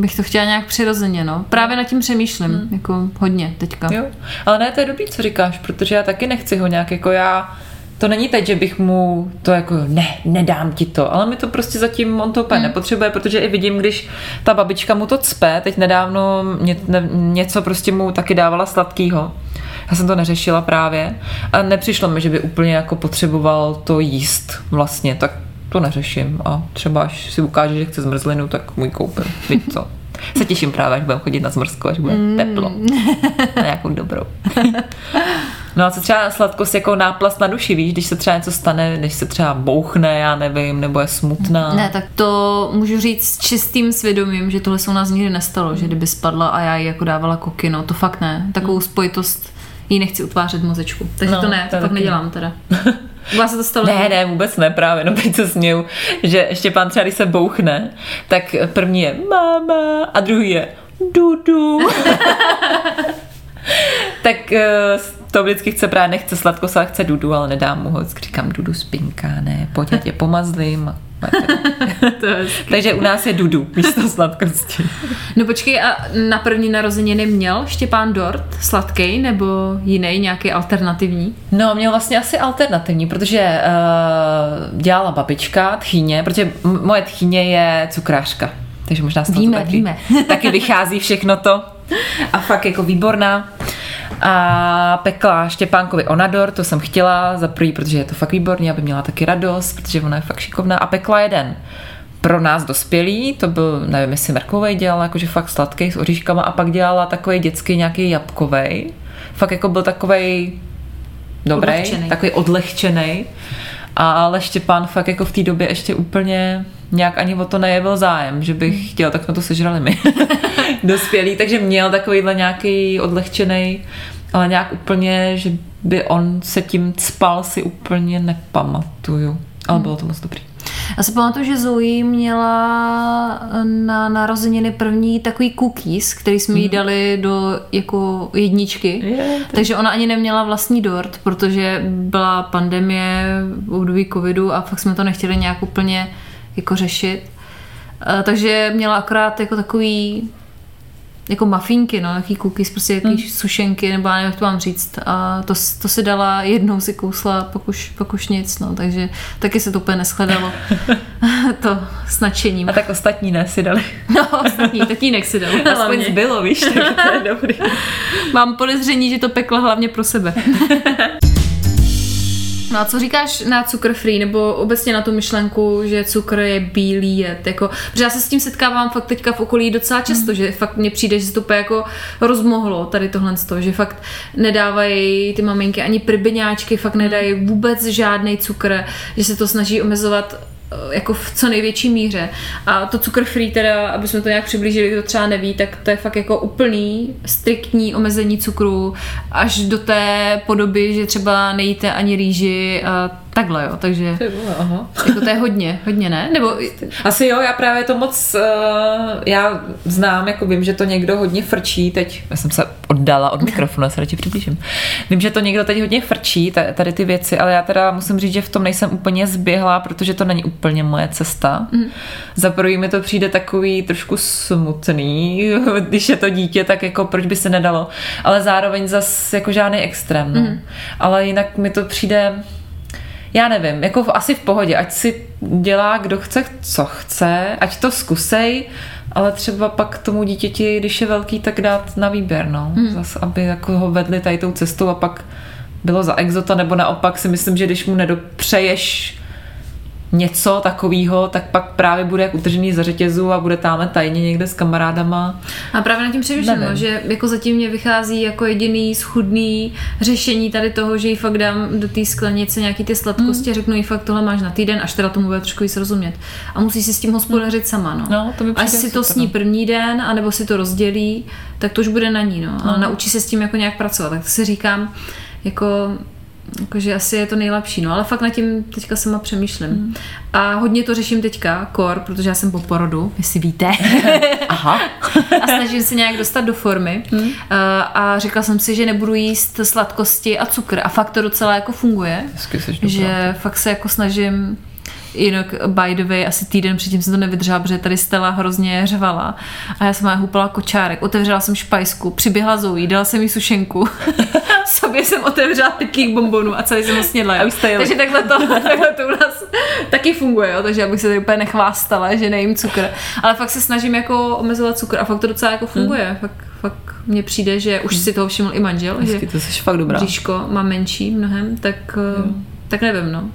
bych to chtěla nějak přirozeně, no. Právě nad tím přemýšlím, jako hodně teďka.
Jo, ale ne, to je dobrý, co říkáš, protože já taky nechci ho nějak jako já, to není teď, že bych mu to jako, ne, nedám ti to, ale mi to prostě zatím on to úplně nepotřebuje, protože i vidím, když ta babička mu to cpe, teď nedávno ně, ne, něco prostě mu taky dávala sladkýho. Já jsem to neřešila právě a nepřišlo mi, že by úplně jako potřeboval to jíst vlastně, tak to neřeším a třeba až si ukáže, že chce zmrzlinu, tak můj koupím, víš co. Se těším právě, až budeme chodit na zmrzku, až bude teplo. Na nějakou dobrou. No a co třeba sladkost jako náplast na duši, víš, když se třeba něco stane, když se třeba bouchne, já nevím, nebo je smutná.
Ne, tak to můžu říct s čistým svědomím, že tohle se u nás nikdy nestalo, že kdyby spadla a já jí jako dávala koky, no to fakt ne. Takovou spojitost jí nechci utvářet mozečku. Takže
No,
to ne,
to
to fakt nedělám teda. Vás se to stalo?
Ne, ne, vůbec ne, právě, no teď se směju, že Štěpán třeba, když se bouchne, tak první je máma a druhý je dudu. tak eh, to vždycky chce právě, nechce sladkost, ale chce dudu, ale nedám mu ho, říkám dudu spinka, ne, pojď, já tě pomazlím.
to je.
Takže u nás je dudu místo sladkosti.
No počkej, a na první narozeniny měl Štěpán dort sladký nebo jiný, nějaký alternativní?
No, měl vlastně asi alternativní, protože uh, dělala babička, tchýně, protože moje tchýně je cukrářka. Takže možná z toho
Víme,
taky,
víme.
taky vychází všechno to. A fakt jako výborná. A pekla Štěpánkovi Onador, to jsem chtěla za prvý, protože je to fakt výborný, aby měla taky radost, protože ona je fakt šikovná. A pekla jeden pro nás dospělý, to byl, nevím, jestli mrkvovej dělala, jakože fakt sladký s oříškama a pak dělala takový dětský nějaký jabkovej. Fakt jako byl takovej dobrý,
Odlehčenej.
takový odlehčený. Ale Štěpán fakt jako v té době ještě úplně nějak ani o to nejevil zájem, že bych chtěl, tak jsme to sežrali my. Dospělý, takže měl takovýhle nějaký odlehčený, ale nějak úplně, že by on se tím cpal, si úplně nepamatuju. Ale bylo to moc dobrý.
Já si pamatuju, že Zoe měla na narozeniny první takový cookies, který jsme jí dali do jako jedničky.
Je,
Takže ona ani neměla vlastní dort, protože byla pandemie období covidu a fakt jsme to nechtěli nějak úplně jako řešit. Eh, Takže měla akorát jako takový jako mafínky, no, jaký cookies, prostě jaký hmm. sušenky, nebo já nevím, jak to mám říct. A to, to si dala, jednou si kousla, pak už, pak už nic, no, takže taky se to úplně neschledalo. to s nadšením.
A tak ostatní ne si dali.
No, ostatní, tatínek si dal.
Aspoň zbylo, víš, tak to je dobrý.
Mám podezření, že to pekla hlavně pro sebe. No a co říkáš na cukr free, nebo obecně na tu myšlenku, že cukr je bílý jed, jako, protože já se s tím setkávám fakt teďka v okolí docela často, že fakt mně přijde, že se to jako rozmohlo tady tohle z toho, že fakt nedávají ty maminky ani prbyňáčky, fakt nedají vůbec žádný cukr, že se to snaží omezovat jako v co největší míře. A to cukr free teda, aby jsme to nějak přiblížili, kdo třeba neví, tak to je fakt jako úplný, striktní omezení cukru až do té podoby, že třeba nejíte ani rýži a takhle, jo. Takže
Aha.
jako to je hodně, hodně ne? Nebo
Asi jo, já právě to moc, uh, já znám, jako vím, že to někdo hodně frčí teď, já jsem se oddala od mikrofonu, já se radši přiblížím. Vím, že to někdo teď hodně frčí, ta- tady ty věci, ale já teda musím říct, že v tom nejsem úplně zběhlá, protože to není úplně moje cesta. Mm. Za prvý mi to přijde takový trošku smutný, když je to dítě, tak jako proč by se nedalo, ale zároveň zas jako žádný extrém, no. Mm. Ale jinak mi to přijde, já nevím, jako v, asi v pohodě, ať si dělá, kdo chce, co chce, ať to zkusej, ale třeba pak tomu dítěti, když je velký, tak dát na výběr, no. Hmm. Zas, aby jako ho vedli tady tou cestou a pak bylo za exota, nebo naopak si myslím, že když mu nedopřeješ něco takového, tak pak právě bude jak utržený za řetězu a bude tam tajně někde s kamarádama.
A právě nad tím přemýšlím, no, že jako zatím mě vychází jako jediný schudný řešení tady toho, že jí fakt dám do té sklenice nějaký ty sladkosti a řeknu jí fakt tohle máš na týden, až teda tomu bude trošku víc rozumět. A musí si s tím hospodařit sama, no.
No, to mi
Až si to sní
no.
první den, anebo si to rozdělí, tak to už bude na ní, no. A
No.
naučí se s tím jako nějak pracovat. Tak to si říkám, jako Jakože asi je to nejlepší, no ale fakt nad tím teďka sama přemýšlím. Hmm. A hodně to řeším teďka, kor, protože já jsem po porodu, jestli víte.
Aha.
a snažím se nějak dostat do formy. Hmm. Uh, a řekla jsem si, že nebudu jíst sladkosti a cukr. A fakt to docela jako funguje.
Hezky.
Že fakt se jako snažím Jinak by the way, asi týden předtím jsem to nevydržela, protože tady Stella hrozně řvala. A já jsem má hupala kočárek, otevřela jsem špajsku, přiběhla Zoe, dala jsem jí sušenku. Sobě jsem otevřela pytlík bombonů a celý jsem ho snědla. jo. Takže takhle to, takhle to u nás taky funguje, jo? takže abych se tady úplně nechvástala, že nejím cukr. Ale fakt se snažím jako omezovat cukr a fakt to docela jako funguje. Hmm. Fakt, fakt mně přijde, že už si toho všiml i manžel,
Hezky,
že
to jsi fakt dobrá.
bříško má menší mnohem, tak, hmm. tak nevím, no.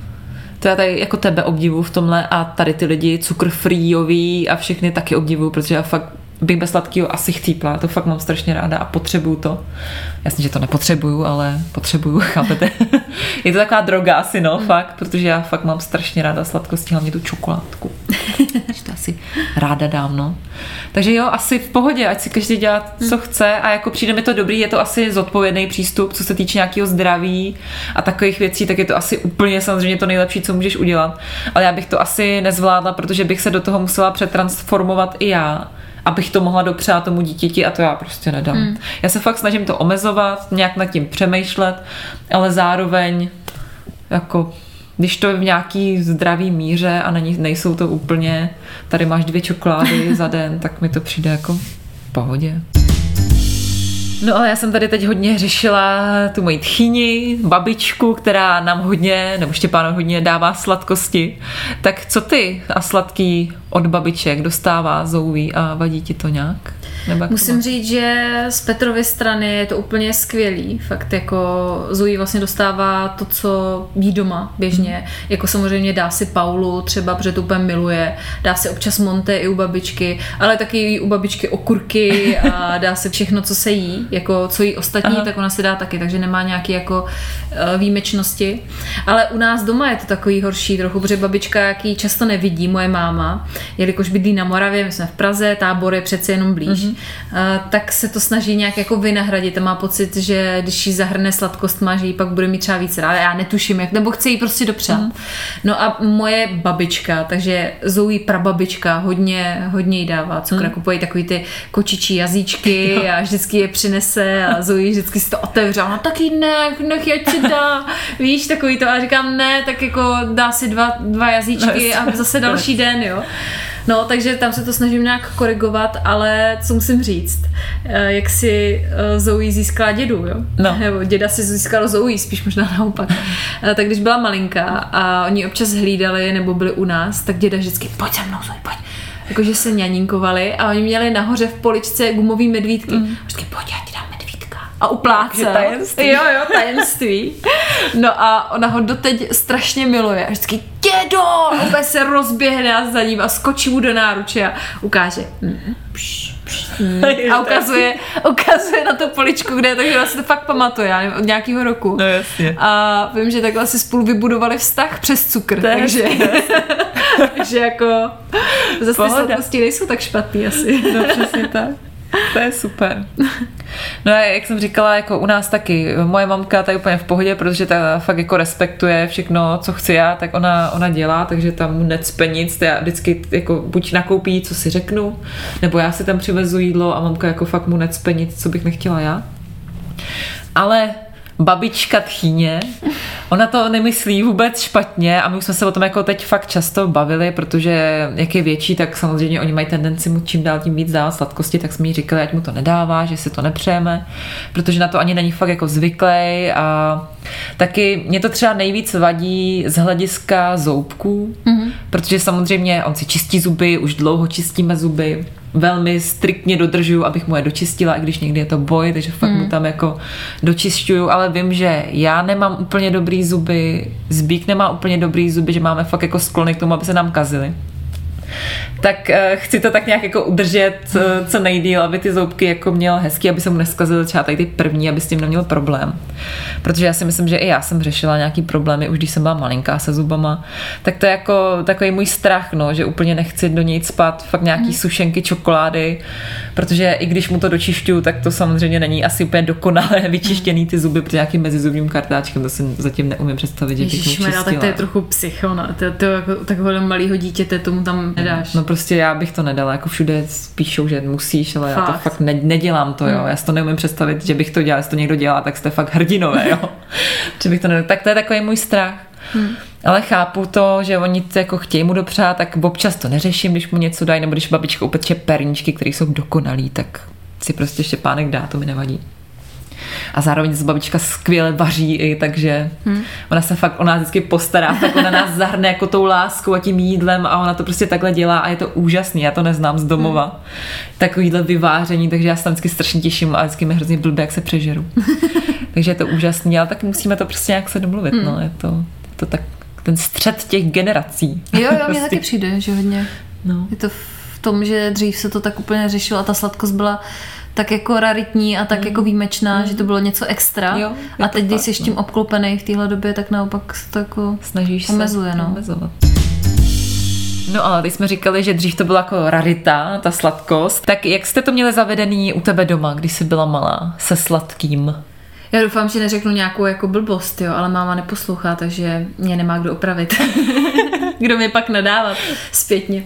To já tady jako tebe obdivu v tomhle a tady ty lidi cukr freeový a všechny taky obdivu, protože já fakt bych bez sladkého asi chcípla, to fakt mám strašně ráda a potřebuju to. Jasně, že to nepotřebuju, ale potřebuju, chápete? Je to taková droga asi, no, fakt, protože já fakt mám strašně ráda sladkosti, hlavně tu čokoládku. Takže to asi ráda dám, no. Takže jo, asi v pohodě, ať si každý dělá, co chce a jako přijde mi to dobrý, je to asi zodpovědný přístup, co se týče nějakého zdraví a takových věcí, tak je to asi úplně samozřejmě to nejlepší, co můžeš udělat. Ale já bych to asi nezvládla, protože bych se do toho musela přetransformovat i já abych to mohla dopřát tomu dítěti a to já prostě nedám. Hmm. Já se fakt snažím to omezovat, nějak nad tím přemýšlet, ale zároveň jako když to je v nějaký zdravý míře a není, nejsou to úplně, tady máš dvě čokolády za den, tak mi to přijde jako v pohodě. No ale já jsem tady teď hodně řešila tu moji tchyni, babičku, která nám hodně, nebo Štěpánu hodně dává sladkosti. Tak co ty a sladký od babiček dostává Zouví a vadí ti to nějak? Nebo to
Musím říct, že z Petrovy strany je to úplně skvělý. Fakt jako Zoe vlastně dostává to, co jí doma běžně.
Mhm.
Jako samozřejmě dá si Paulu třeba, protože to úplně miluje. Dá si občas Monte i u babičky, ale taky jí u babičky okurky a dá si všechno, co se jí. Jako co jí ostatní,
Aha.
tak ona si dá taky, takže nemá nějaký jako eh, výjimečnosti. Ale u nás doma je to takový horší trochu, protože babička, jaký často nevidí, moje máma, jelikož bydlí na Moravě, my jsme v Praze, tábor je přece jenom blíž, mm-hmm. tak se to snaží nějak jako vynahradit a má pocit, že když jí zahrne sladkost má, že jí pak bude mít třeba víc ráda. Já netuším, jak, nebo chce jí prostě dopřát. Mm-hmm. No a moje babička, takže Zoe prababička, hodně, hodně jí dává cukr, mm. kupuje takový ty kočičí jazyčky a vždycky je přinese a Zoe vždycky si to otevře. a Ona taky nech, nech, ať si dá. Víš, takový to. A říkám, ne, tak jako dá si dva, dva jazyčky a zase další den, jo. No, takže tam se to snažím nějak korigovat, ale co musím říct, eh, jak si eh, Zoe získala dědu, jo?
No.
Nebo děda si získal Zoe, spíš možná naopak. Eh, tak když byla malinká a oni občas hlídali nebo byli u nás, tak děda vždycky, pojď se mnou, Zoe, pojď. Jakože se ňaninkovali a oni měli nahoře v poličce gumový medvídky. Mm. Vždycky, pojď, já ti dám. A uplácel.
Tajemství.
Jo, jo, tajemství. No a ona ho doteď strašně miluje. A vždycky, dědo! A úplně se rozběhne a za ním a skočí mu do náruče a ukáže. Mm, pš, pš, mm. A ukazuje, ukazuje na tu poličku, kde je, takže ona si to fakt pamatuje, já nevím, od nějakého roku.
No jasně.
A vím, že takhle si spolu vybudovali vztah přes cukr,
To je
takže, takže jako zase ty nejsou tak špatný asi.
No přesně tak. To je super. No a jak jsem říkala, jako u nás taky, moje mamka ta je úplně v pohodě, protože ta fakt jako respektuje všechno, co chci já, tak ona, ona dělá, takže tam necpe nic, já vždycky jako buď nakoupí, co si řeknu, nebo já si tam přivezu jídlo a mamka jako fakt mu necpe nic, co bych nechtěla já. Ale babička tchýně, ona to nemyslí vůbec špatně a my už jsme se o tom jako teď fakt často bavili, protože jak je větší, tak samozřejmě oni mají tendenci mu čím dál tím víc dávat sladkosti, tak jsme jí říkali, ať mu to nedává, že si to nepřejeme, protože na to ani není fakt jako zvyklý a Taky mě to třeba nejvíc vadí z hlediska zoubků, mm-hmm. protože samozřejmě on si čistí zuby, už dlouho čistíme zuby, velmi striktně dodržuju, abych mu je dočistila, i když někdy je to boj, takže fakt mm. mu tam jako dočišťuju, ale vím, že já nemám úplně dobrý zuby, Zbík nemá úplně dobrý zuby, že máme fakt jako sklony k tomu, aby se nám kazily tak uh, chci to tak nějak jako udržet uh, co nejdíl, aby ty zoubky jako měl hezký, aby se mu neskazily třeba tady ty první, aby s tím neměl problém. Protože já si myslím, že i já jsem řešila nějaký problémy, už když jsem byla malinká se zubama, tak to je jako takový můj strach, no, že úplně nechci do něj spat fakt nějaký mm. sušenky, čokolády, protože i když mu to dočišťuju, tak to samozřejmě není asi úplně dokonale vyčištěný ty zuby, protože nějakým mezizubním kartáčkem, to si zatím neumím představit, že bych
Ježišmera, tak to je trochu psycho, no. to, to jako takového malého dítěte tomu tam nedáš.
No prostě já bych to nedala, jako všude píšou, že musíš, ale fakt. já to fakt ne, nedělám to, jo. Hmm. Já si to neumím představit, že bych to dělal, jestli to někdo dělá, tak jste fakt hrdinové, jo. že bych to nedala. Tak to je takový můj strach. Hmm. Ale chápu to, že oni to jako chtějí mu dopřát, tak občas to neřeším, když mu něco dají, nebo když babička upeče perničky, které jsou dokonalý, tak si prostě štěpánek dá, to mi nevadí a zároveň z babička skvěle vaří i, takže hmm. ona se fakt o nás vždycky postará, tak ona nás zahrne jako tou láskou a tím jídlem a ona to prostě takhle dělá a je to úžasný, já to neznám z domova. Hmm. Takovýhle vyváření, takže já se tam vždycky strašně těším a vždycky mi hrozně blbě, jak se přežeru. takže je to úžasný, ale tak musíme to prostě nějak se domluvit, hmm. no, je to, to tak ten střed těch generací.
Jo, jo, prostě. mně taky přijde, že hodně. No. Je to v tom, že dřív se to tak úplně řešilo a ta sladkost byla tak jako raritní a tak mm. jako výjimečná, mm. že to bylo něco extra. Jo, a teď, když jsi s tím no. obklopený v téhle době, tak naopak se to jako
Snažíš
omezuje.
Se
no.
omezovat. No ale teď jsme říkali, že dřív to byla jako rarita, ta sladkost. Tak jak jste to měli zavedený u tebe doma, když jsi byla malá, se sladkým?
Já doufám, že neřeknu nějakou jako blbost, jo, ale máma neposlouchá, takže mě nemá kdo opravit. kdo mě pak nadávat zpětně.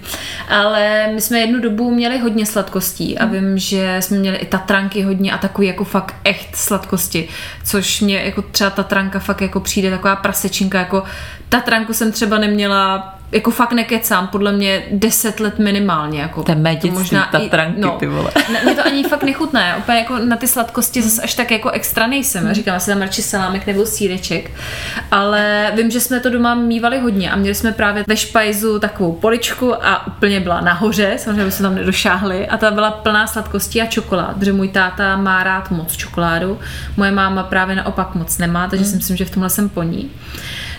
Ale my jsme jednu dobu měli hodně sladkostí a vím, že jsme měli i tatranky hodně a takový jako fakt echt sladkosti, což mě jako třeba tatranka fakt jako přijde taková prasečinka, jako tatranku jsem třeba neměla jako fakt nekecám, podle mě 10 let minimálně. Jako,
to dětství, možná tatranky, no, ty vole.
Mě to ani fakt nechutné, úplně jako na ty sladkosti zase až tak jako extra nejsem. Mm. Říkám, si tam radši salámek nebo síreček, ale vím, že jsme to doma mývali hodně a měli jsme právě ve špajzu takovou poličku a úplně byla nahoře, samozřejmě jsme tam nedošáhli a ta byla plná sladkostí a čokolád, protože můj táta má rád moc čokoládu, moje máma právě naopak moc nemá, takže mm. si myslím, že v tomhle jsem po ní.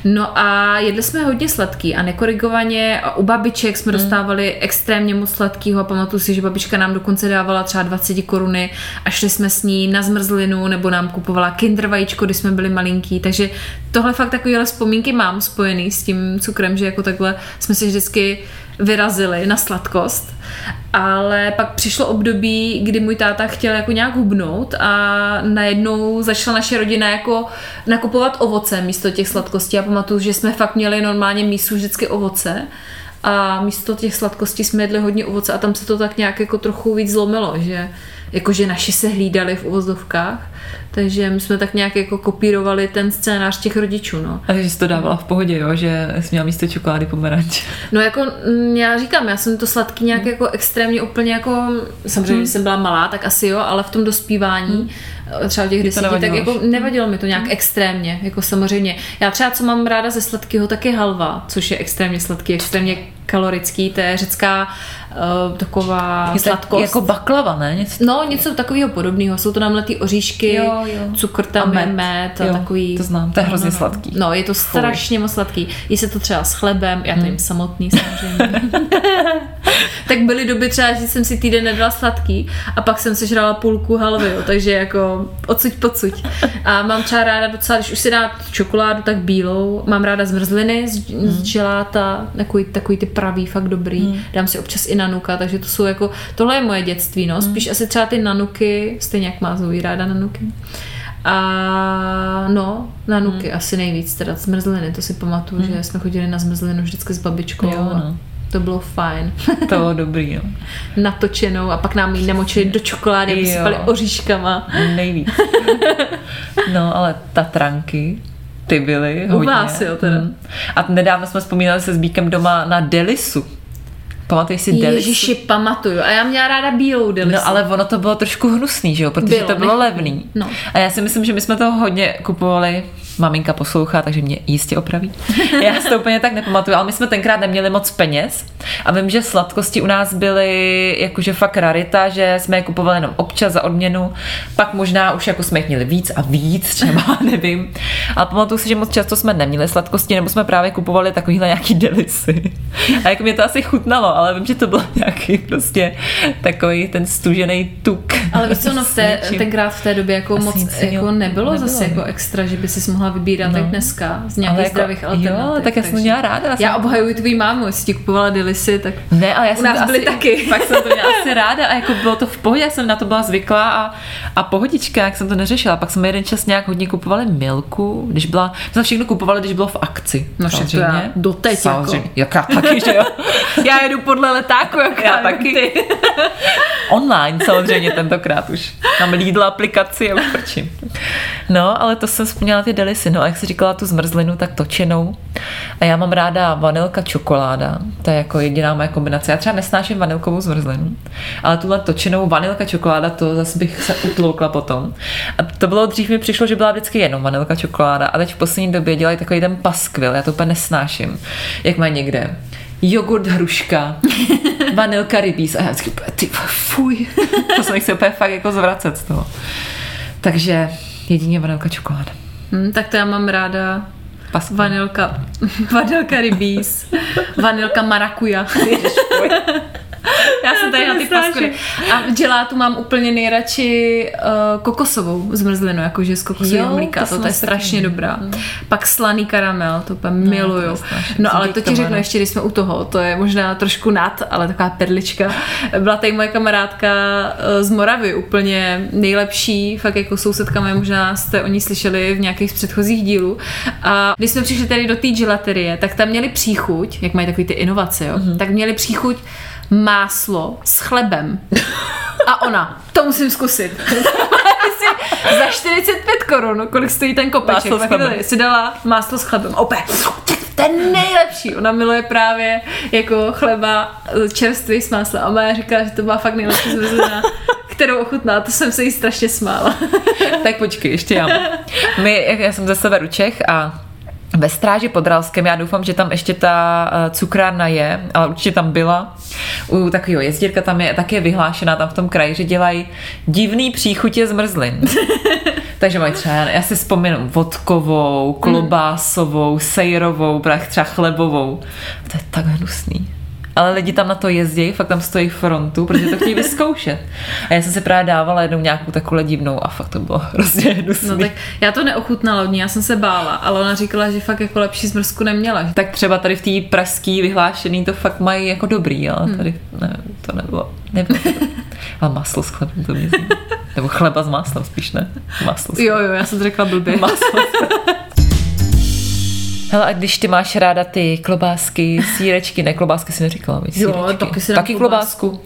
No a jedli jsme hodně sladký a nekorigovaně. A u babiček jsme hmm. dostávali extrémně moc sladkýho. A pamatuju si, že babička nám dokonce dávala třeba 20 koruny a šli jsme s ní na zmrzlinu nebo nám kupovala kinder vajíčko, když jsme byli malinký, takže tohle fakt takovéhle vzpomínky mám spojený s tím cukrem, že jako takhle jsme si vždycky vyrazili na sladkost. Ale pak přišlo období, kdy můj táta chtěl jako nějak hubnout a najednou začala naše rodina jako nakupovat ovoce místo těch sladkostí. A pamatuju, že jsme fakt měli normálně mísu vždycky ovoce a místo těch sladkostí jsme jedli hodně ovoce a tam se to tak nějak jako trochu víc zlomilo, že jakože naši se hlídali v uvozovkách, takže my jsme tak nějak jako kopírovali ten scénář těch rodičů, no.
A že jsi to dávala v pohodě, jo, že jsi měla místo čokolády pomeranč.
No jako mm, já říkám, já jsem to sladký nějak hmm. jako extrémně úplně jako, samozřejmě, hmm. jsem byla malá, tak asi jo, ale v tom dospívání hmm třeba těch deseti, tak jako nevadilo mi to nějak hmm. extrémně, jako samozřejmě. Já třeba, co mám ráda ze sladkého, tak je halva, což je extrémně sladký, extrémně kalorický, to je řecká uh, taková je sladkost.
Jako baklava, ne?
Něco no, něco takového podobného. Jsou to namletý oříšky, jo, jo. cukr tam a med, med a jo, takový.
To znám, to je hrozně no, no. sladký.
No, je to strašně moc sladký. Jí se to třeba s chlebem, já to jim hmm. samotný samozřejmě. tak byly doby třeba, že jsem si týden nedala sladký a pak jsem sežrala půlku halvy, jo, takže jako odsuť pocuť. A mám třeba ráda docela, když už si dát čokoládu, tak bílou. Mám ráda zmrzliny z, hmm. z želáta, takový, takový ty pravý, fakt dobrý. Hmm. Dám si občas i nanuka, takže to jsou jako, tohle je moje dětství, no. Spíš hmm. asi třeba ty nanuky, stejně jak má Zoe ráda nanuky. A no, nanuky hmm. asi nejvíc, teda zmrzliny, to si pamatuju, hmm. že jsme chodili na zmrzlinu vždycky s babičkou.
Jo, no.
To bylo fajn.
To bylo dobrý, jo.
Natočenou a pak nám ji nemočili do čokolády, aby sypali oříškama.
Nejvíc. No, ale tatranky, ty byly hodně.
U vás, jo, teda. Hmm.
A nedávno jsme vzpomínali se s Bíkem doma na Delisu. Pamatuješ si Delisu?
Ježiši, pamatuju. A já měla ráda bílou Delisu.
No ale ono to bylo trošku hnusný, že jo? Protože bylo, to bylo levný. No. A já si myslím, že my jsme to hodně kupovali maminka poslouchá, takže mě jistě opraví. Já si to úplně tak nepamatuju, ale my jsme tenkrát neměli moc peněz a vím, že sladkosti u nás byly jakože fakt rarita, že jsme je kupovali jenom občas za odměnu, pak možná už jako jsme jich měli víc a víc, třeba nevím. Ale pamatuju si, že moc často jsme neměli sladkosti, nebo jsme právě kupovali takovýhle nějaký delisy. A jak mě to asi chutnalo, ale vím, že to byl nějaký prostě takový ten stužený tuk.
Ale víš co, no v té, tenkrát v té době jako
Asi
moc jako nebylo,
nebylo,
zase jako
no.
extra, že by si mohla vybírat
No.
tak dneska z nějakých
Ale jako-
zdravých
jo,
alternativ.
tak já jsem to měla ráda, já
Já obhajuji tvůj mámu, jestli ti kupovala delisy, tak
Ne, ale já
U
jsem
nás
to
byly
asi,
taky.
Fakt jsem to měla asi ráda a jako bylo to v pohodě, já jsem na to byla zvyklá a, a pohodička, jak jsem to neřešila. Pak jsme jeden čas nějak hodně kupovali milku, když byla, jsme všechno kupovali, když bylo v akci.
No to já doteď
Samozřejmě. Jako. Já taky, že jo.
já jedu podle letáku, jak
Já taky. Online samozřejmě tentokrát už. Mám Lidl aplikaci a už prčím. No, ale to jsem vzpomněla ty delisy. No a jak jsi říkala tu zmrzlinu, tak točenou. A já mám ráda vanilka čokoláda. To je jako jediná moje kombinace. Já třeba nesnáším vanilkovou zmrzlinu, ale tuhle točenou vanilka čokoláda, to zase bych se utloukla potom. A to bylo dřív mi přišlo, že byla vždycky jenom vanilka čokoláda a teď v poslední době dělají takový ten paskvil. Já to úplně nesnáším. Jak mají někde jogurt hruška, vanilka rybíz a já vždycky úplně, ty fuj. to se nechci úplně fakt jako zvracet z toho. Takže jedině vanilka čokoláda.
Hm, tak to já mám ráda
Paskvil.
vanilka, vanilka rybíz, vanilka marakuja. Já jsem tady na ty paskvily. A v gelátu mám úplně nejradši uh, kokosovou zmrzlinu, jakože z kokosového mlíka.
to
To, to je strašně dobrá. Pak slaný karamel, to úplně miluju.
nesnáším.
No ale to ti řeknu
no.
ještě, když jsme u toho, to je možná trošku nad, ale taková perlička. Byla tady moje kamarádka eh, z Moravy, úplně nejlepší, fakt jako sousedka moje, možná jste o ní slyšeli v nějakých z předchozích dílů. A když jsme přišli tady do té gelaterie, tak tam měli příchuť, jak mají takový ty inovace, jo,
Mhm.
tak měli příchuť máslo s chlebem. A ona, to musím zkusit. Za 45 korun, kolik stojí ten kopeček.
Máslo
si dala máslo s chlebem. Opět, to je nejlepší. Ona miluje právě jako chleba eh, čerstvý s máslem. A Maja říkala, že to byla fakt nejlepší zmrzlina, kterou ochutná. To jsem se jí strašně smála.
tak počkej, ještě já. My, já jsem ze severu Čech a ve stráži pod Ralskem, já doufám, že tam ještě ta eh, cukrárna je, ale určitě tam byla. U takového jezdírka tam je taky je vyhlášená tam v tom kraji, že dělají divný příchutě zmrzlin. Takže mají třeba, já si vzpomínám, vodkovou, klobásovou, sejrovou, třeba chlebovou. To je tak hnusný. Ale lidi tam na to jezdí, fakt tam stojí frontu, protože to chtějí vyzkoušet. A já jsem si právě dávala jednou nějakou takovou divnou a fakt to bylo hrozně hnusný.
No tak já to neochutnala od ní, já jsem se bála, ale ona říkala, že fakt jako lepší zmrzku neměla.
tak třeba tady v té pražský vyhlášený to fakt mají jako dobrý, ale tady ne, to nebylo. nebylo to. Ale maslo s chlebem to mě. Nebo chleba s máslem spíš, ne? Maslo s
Jo, jo, já jsem to řekla blbě.
Maslo. Hele, a když ty máš ráda ty klobásky, sírečky, ne, klobásky si neříkala, víš,
Jo,
sírečky.
taky si
taky klobásku.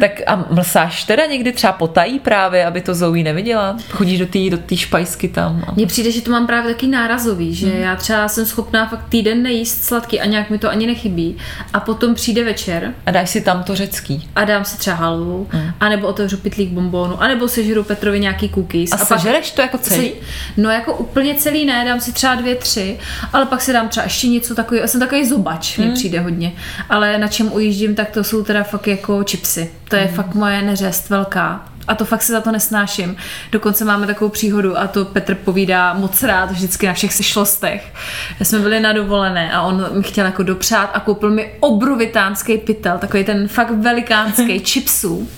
tak a mlsáš teda někdy třeba potají právě, aby to Zoe neviděla? Chodíš do té do tý špajsky tam? A...
Mně přijde, že to mám právě taky nárazový, že já třeba jsem schopná fakt týden nejíst sladký a nějak mi to ani nechybí. A potom přijde večer
a dáš si tam to řecký.
a dám si třeba halvu, mm. anebo otevřu pitlík bombónu, anebo sežeru Petrovi nějaký cookies.
A, a sežereš to jako celý?
No jako úplně celý ne, dám si třeba dvě, tři, ale pak si dám třeba ještě něco takového. Já jsem takový zobač, mně přijde hodně. Ale na čem ujíždím, tak to jsou teda fakt jako chipsy. To je fakt moje neřest velká. A to fakt se za to nesnáším. Dokonce máme takovou příhodu a to Petr povídá moc rád vždycky na všech sešlostech. Jsme byli na dovolené a on mi chtěl jako dopřát a koupil mi obrovitánský pytel, takový ten fakt velikánský chipsů.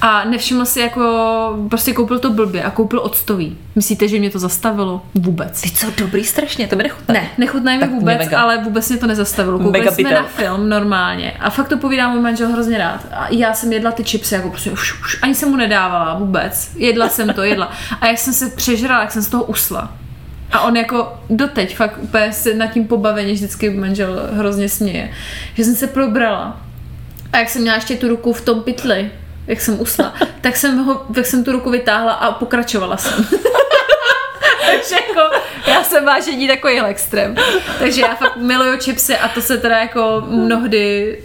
A nevšiml si jako, prostě koupil to blbě a koupil octový. Myslíte, že mě to zastavilo? Vůbec.
Ty co, dobrý strašně, to mi nechutná.
Ne, nechutnají mi vůbec,
mega.
ale vůbec mě to nezastavilo. Koukali
Mega
jsme
pytel.
na film normálně a fakt to povídá můj manžel hrozně rád. A já jsem jedla ty chipsy, jako prostě už, už ani jsem mu nedávala vůbec. Jedla jsem to, jedla. A jak jsem se přežrala, jak jsem z toho usla. A on jako doteď fakt úplně se nad tím pobaveně vždycky manžel hrozně směje. Že jsem se probrala. A jak jsem měla ještě tu ruku v tom pytli, jak jsem usla, tak jsem, ho, tak jsem tu ruku vytáhla a pokračovala jsem. Takže jako, já jsem vážení takovýhle extrém. Takže já fakt miluju chipsy a to se teda jako mnohdy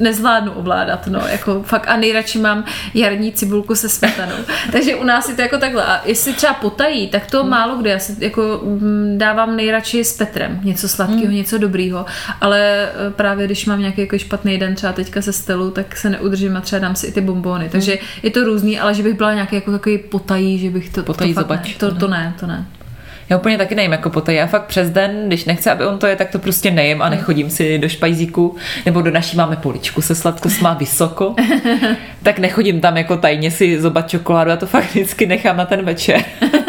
nezvládnu ovládat, no, jako fakt a nejradši mám jarní cibulku se smetanou. Takže u nás je to jako takhle. A jestli třeba potají, tak to hmm. málo kde. Já si jako mm, dávám nejradši s Petrem něco sladkého, hmm. něco dobrýho, ale e, právě když mám nějaký jako špatný den, třeba teďka se stelu, tak se neudržím a třeba dám si i ty bombony. Takže hmm. je to různý, ale že bych byla nějaký jako takový potají, že bych to...
Potají
to,
fakt
ne. to, to ne, to ne.
Já úplně taky nejím jako poté. Já fakt přes den, když nechci, aby on to je, tak to prostě nejím a nechodím si do špajzíku. Nebo do naší máme poličku se sladkost má vysoko. tak nechodím tam jako tajně si zobat čokoládu a to fakt vždycky nechám na ten večer.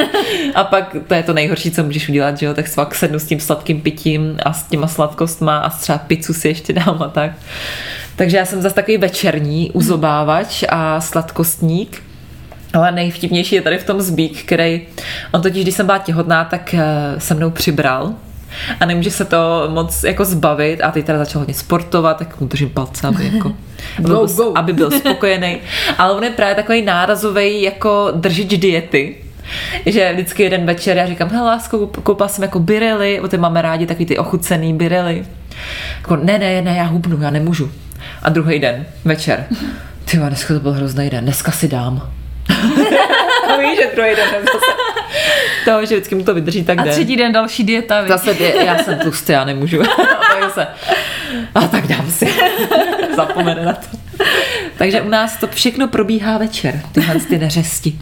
a pak to je to nejhorší, co můžeš udělat, že jo? Tak fakt sednu s tím sladkým pitím a s těma sladkostma a třeba pizzu si ještě dám a tak. Takže já jsem zase takový večerní uzobávač a sladkostník. Ale nejvtipnější je tady v tom Zbík, který, on totiž, když jsem byla těhotná, tak eh, se mnou přibral a nemůže se to moc jako zbavit a teď teda začal hodně sportovat, tak mu držím palce, aby, jako, aby,
Go,
byl,
go.
aby byl spokojený. Ale on je právě takový nárazový jako držič diety, že vždycky jeden večer já říkám, hele lásko, koupila jsem jako birely, o ty máme rádi takový ty ochucený birely. Jako, ne, ne, ne, já hubnu, já nemůžu. A druhý den, večer. Ty dneska to byl hrozný den, dneska si dám. A víš, že druhý den zase. To, že vždycky mu to vydrží tak
A
den.
třetí den další dieta, víš.
Zase dě, já jsem tlustý, já nemůžu. tak se, a tak dám si. Zapomene na to. Takže u nás to všechno probíhá večer, tyhle ty neřesti.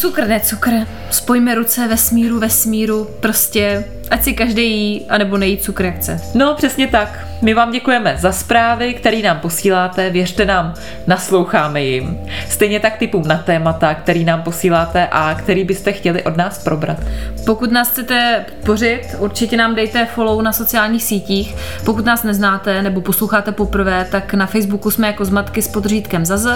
Cukr, ne cukr. Spojme ruce ve smíru, ve smíru. Prostě, ať si každý jí, anebo nejí cukr, jak chce.
No, přesně tak. My vám děkujeme za zprávy, které nám posíláte, věřte nám, nasloucháme jim. Stejně tak typům na témata, který nám posíláte a který byste chtěli od nás probrat.
Pokud nás chcete podpořit, určitě nám dejte follow na sociálních sítích. Pokud nás neznáte nebo posloucháte poprvé, tak na Facebooku jsme jako Zmatky s podřídkem ZZ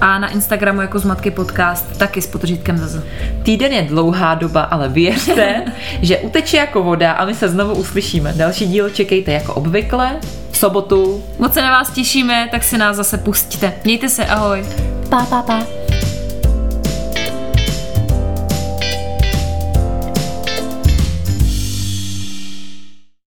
a na Instagramu jako Zmatky podcast taky s podřídkem ZZ.
Týden je dlouhá doba, ale věřte, že uteče jako voda a my se znovu uslyšíme. Další díl čekejte jako obvykle v sobotu.
Moc se na vás těšíme, tak si nás zase pustíte. Mějte se, ahoj.
Pa, pa, pa.